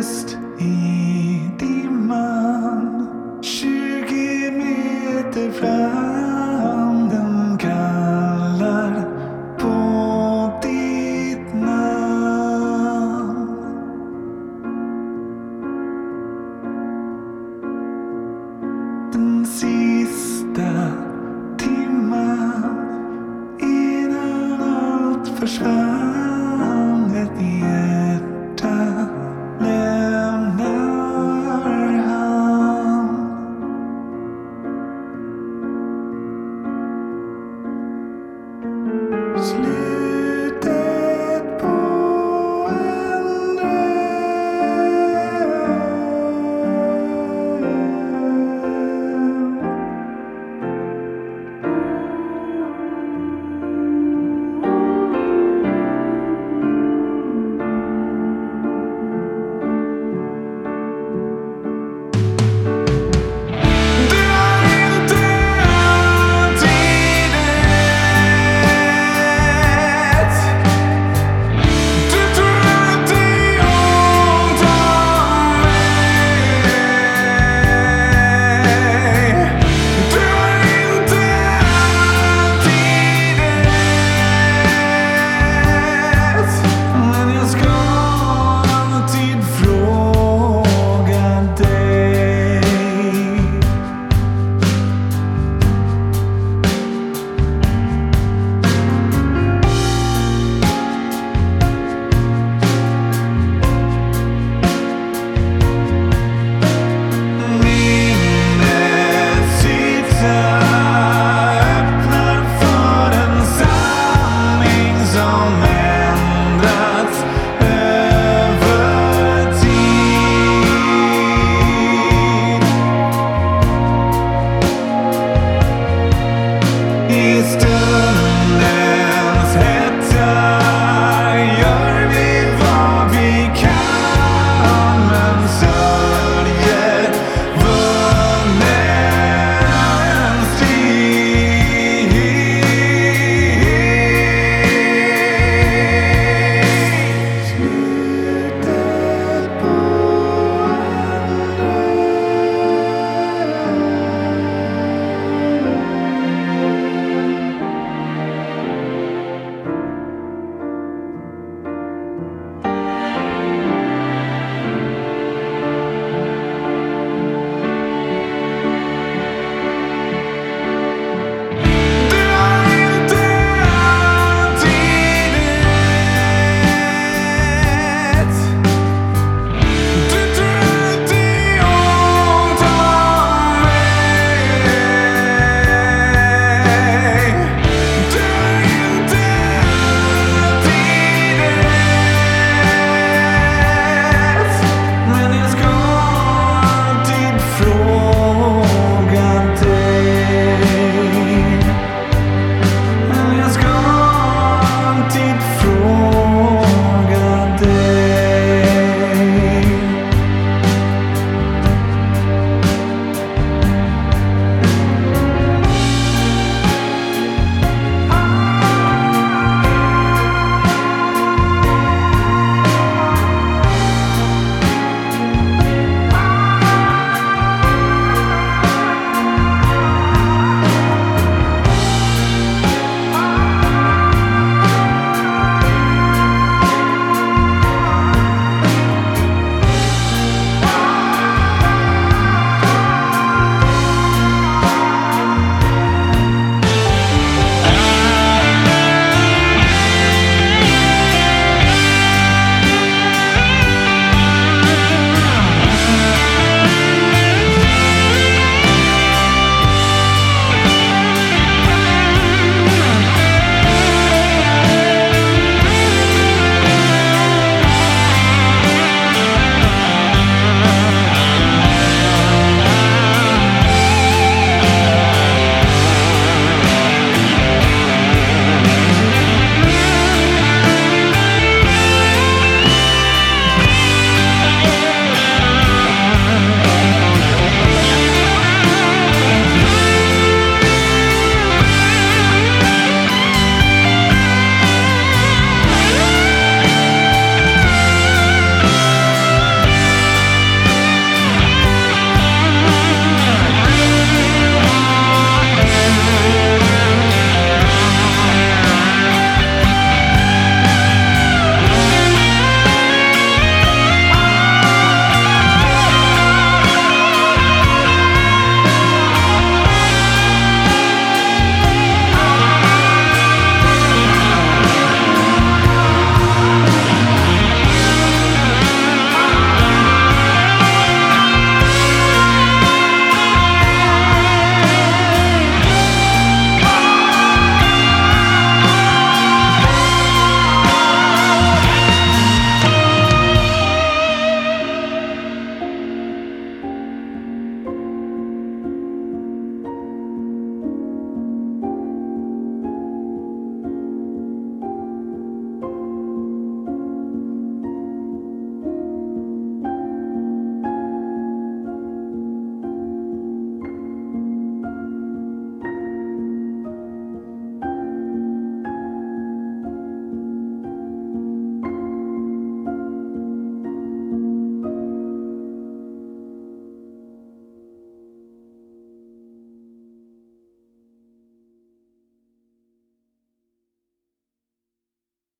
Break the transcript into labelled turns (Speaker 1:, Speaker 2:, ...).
Speaker 1: Tyst i dimman. 20 meter fram Den kallar på ditt namn. Den sista timman innan allt försvann ett hjärta